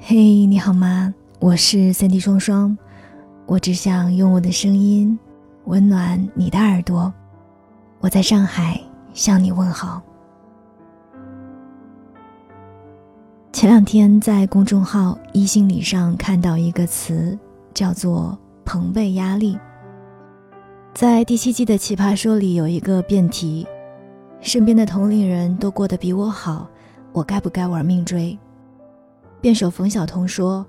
嘿，你好吗？我是三 D 双双，我只想用我的声音温暖你的耳朵。我在上海向你问好。前两天在公众号“一心理”上看到一个词，叫做“朋辈压力”。在第七季的《奇葩说》里有一个辩题：身边的同龄人都过得比我好，我该不该玩命追？辩手冯晓彤说：“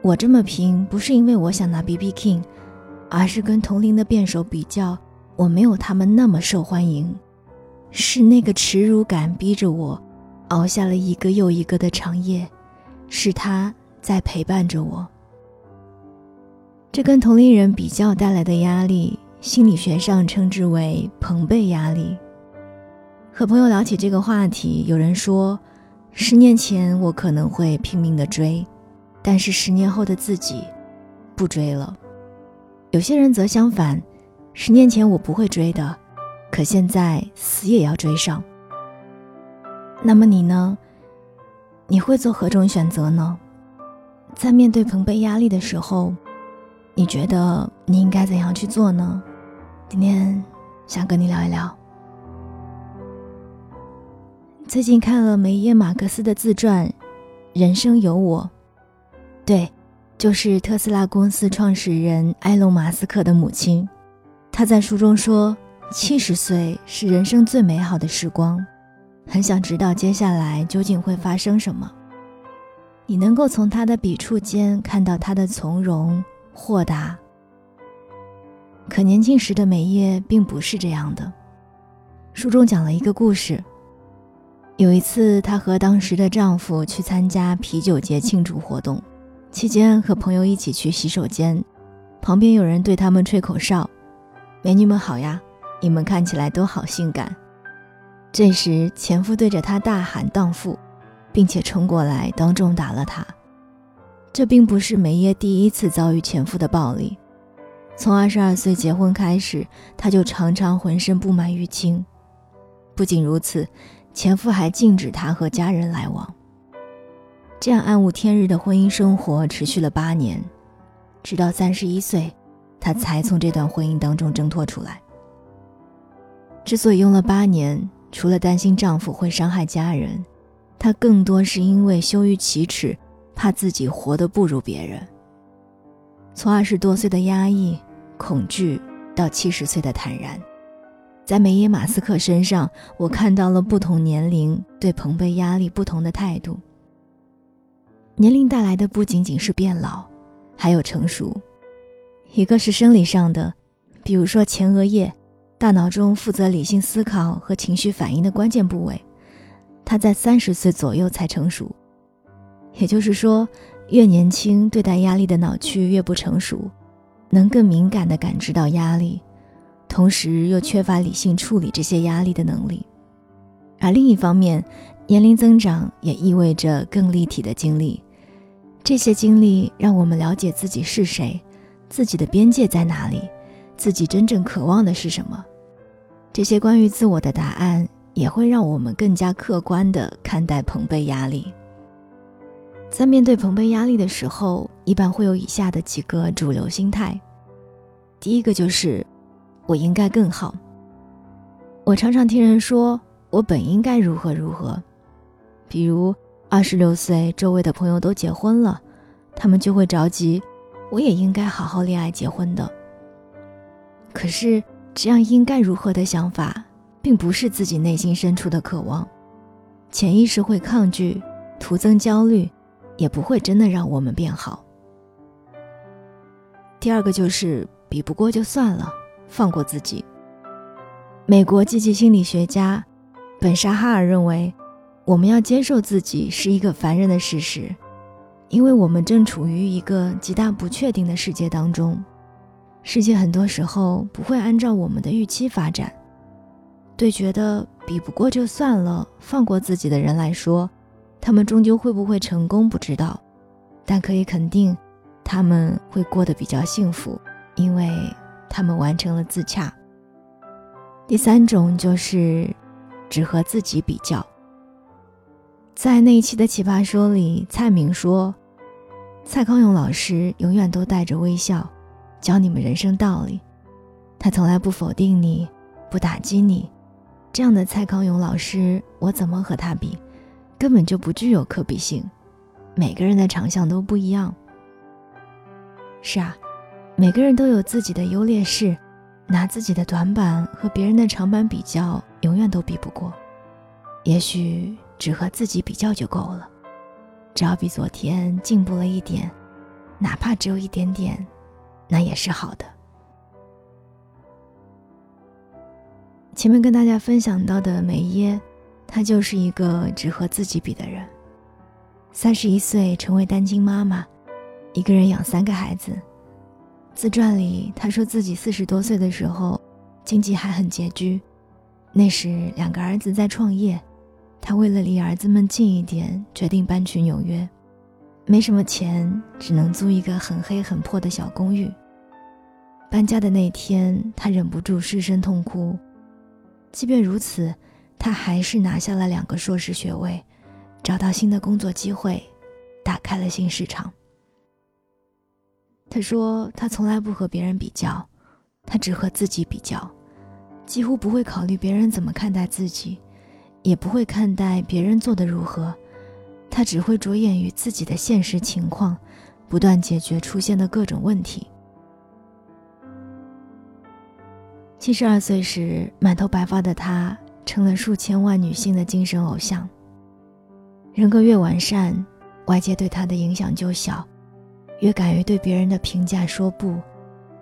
我这么拼，不是因为我想拿 BB King，而是跟同龄的辩手比较，我没有他们那么受欢迎。是那个耻辱感逼着我，熬下了一个又一个的长夜。是他在陪伴着我。这跟同龄人比较带来的压力，心理学上称之为朋辈压力。和朋友聊起这个话题，有人说。”十年前我可能会拼命的追，但是十年后的自己不追了。有些人则相反，十年前我不会追的，可现在死也要追上。那么你呢？你会做何种选择呢？在面对朋辈压力的时候，你觉得你应该怎样去做呢？今天想跟你聊一聊。最近看了梅耶马克思的自传《人生有我》，对，就是特斯拉公司创始人埃隆·马斯克的母亲。他在书中说：“七十岁是人生最美好的时光，很想知道接下来究竟会发生什么。”你能够从他的笔触间看到他的从容豁达。可年轻时的梅耶并不是这样的。书中讲了一个故事。有一次，她和当时的丈夫去参加啤酒节庆祝活动，期间和朋友一起去洗手间，旁边有人对他们吹口哨：“美女们好呀，你们看起来都好性感。”这时，前夫对着她大喊“荡妇”，并且冲过来当众打了她。这并不是梅耶第一次遭遇前夫的暴力，从二十二岁结婚开始，她就常常浑身布满淤青。不仅如此。前夫还禁止她和家人来往。这样暗无天日的婚姻生活持续了八年，直到三十一岁，她才从这段婚姻当中挣脱出来。之所以用了八年，除了担心丈夫会伤害家人，她更多是因为羞于启齿，怕自己活得不如别人。从二十多岁的压抑、恐惧，到七十岁的坦然。在梅耶马斯克身上，我看到了不同年龄对朋辈压力不同的态度。年龄带来的不仅仅是变老，还有成熟。一个是生理上的，比如说前额叶，大脑中负责理性思考和情绪反应的关键部位，它在三十岁左右才成熟。也就是说，越年轻对待压力的脑区越不成熟，能更敏感地感知到压力。同时又缺乏理性处理这些压力的能力，而另一方面，年龄增长也意味着更立体的经历。这些经历让我们了解自己是谁，自己的边界在哪里，自己真正渴望的是什么。这些关于自我的答案也会让我们更加客观地看待朋辈压力。在面对朋辈压力的时候，一般会有以下的几个主流心态。第一个就是。我应该更好。我常常听人说，我本应该如何如何，比如二十六岁，周围的朋友都结婚了，他们就会着急，我也应该好好恋爱结婚的。可是，这样应该如何的想法，并不是自己内心深处的渴望，潜意识会抗拒，徒增焦虑，也不会真的让我们变好。第二个就是比不过就算了。放过自己。美国积极心理学家本沙哈尔认为，我们要接受自己是一个凡人的事实，因为我们正处于一个极大不确定的世界当中。世界很多时候不会按照我们的预期发展。对觉得比不过就算了、放过自己的人来说，他们终究会不会成功不知道，但可以肯定，他们会过得比较幸福，因为。他们完成了自洽。第三种就是只和自己比较。在那一期的《奇葩说》里，蔡明说：“蔡康永老师永远都带着微笑，教你们人生道理。他从来不否定你，不打击你。这样的蔡康永老师，我怎么和他比？根本就不具有可比性。每个人的长相都不一样。是啊，每个人都有自己的优劣势，拿自己的短板和别人的长板比较，永远都比不过。也许只和自己比较就够了。只要比昨天进步了一点，哪怕只有一点点，那也是好的。前面跟大家分享到的梅耶，她就是一个只和自己比的人。三十一岁成为单亲妈妈，一个人养三个孩子。自传里她说自己四十多岁的时候，经济还很拮据，那时两个儿子在创业。他为了离儿子们近一点，决定搬去纽约。没什么钱，只能租一个很黑很破的小公寓。搬家的那天，他忍不住失声痛哭。即便如此，他还是拿下了两个硕士学位，找到新的工作机会，打开了新市场。他说：“他从来不和别人比较，他只和自己比较，几乎不会考虑别人怎么看待自己。”也不会看待别人做的如何，他只会着眼于自己的现实情况，不断解决出现的各种问题。七十二岁时，满头白发的他成了数千万女性的精神偶像。人格越完善，外界对他的影响就小，越敢于对别人的评价说不，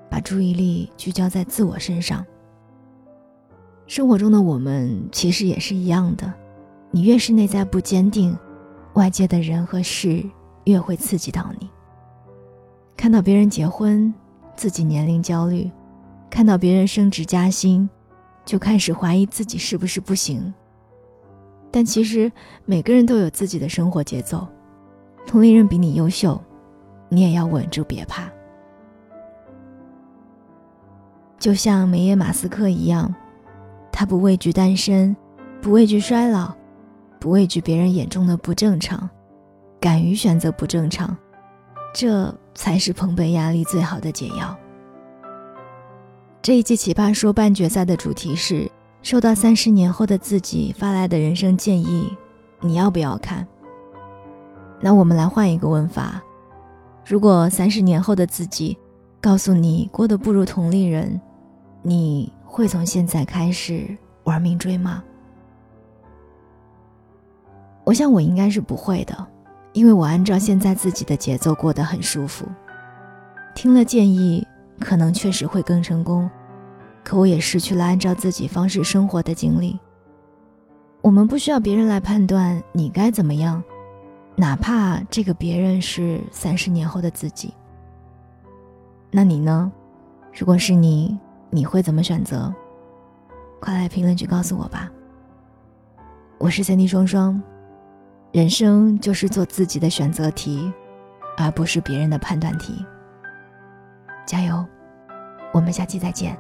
把注意力聚焦在自我身上。生活中的我们其实也是一样的，你越是内在不坚定，外界的人和事越会刺激到你。看到别人结婚，自己年龄焦虑；看到别人升职加薪，就开始怀疑自己是不是不行。但其实每个人都有自己的生活节奏，同龄人比你优秀，你也要稳住，别怕。就像梅耶马斯克一样。他不畏惧单身，不畏惧衰老，不畏惧别人眼中的不正常，敢于选择不正常，这才是捧杯压力最好的解药。这一季《奇葩说》半决赛的主题是收到三十年后的自己发来的人生建议，你要不要看？那我们来换一个问法：如果三十年后的自己告诉你过得不如同龄人，你？会从现在开始玩命追吗？我想我应该是不会的，因为我按照现在自己的节奏过得很舒服。听了建议，可能确实会更成功，可我也失去了按照自己方式生活的经历。我们不需要别人来判断你该怎么样，哪怕这个别人是三十年后的自己。那你呢？如果是你？你会怎么选择？快来评论区告诉我吧。我是三 D 双双，人生就是做自己的选择题，而不是别人的判断题。加油，我们下期再见。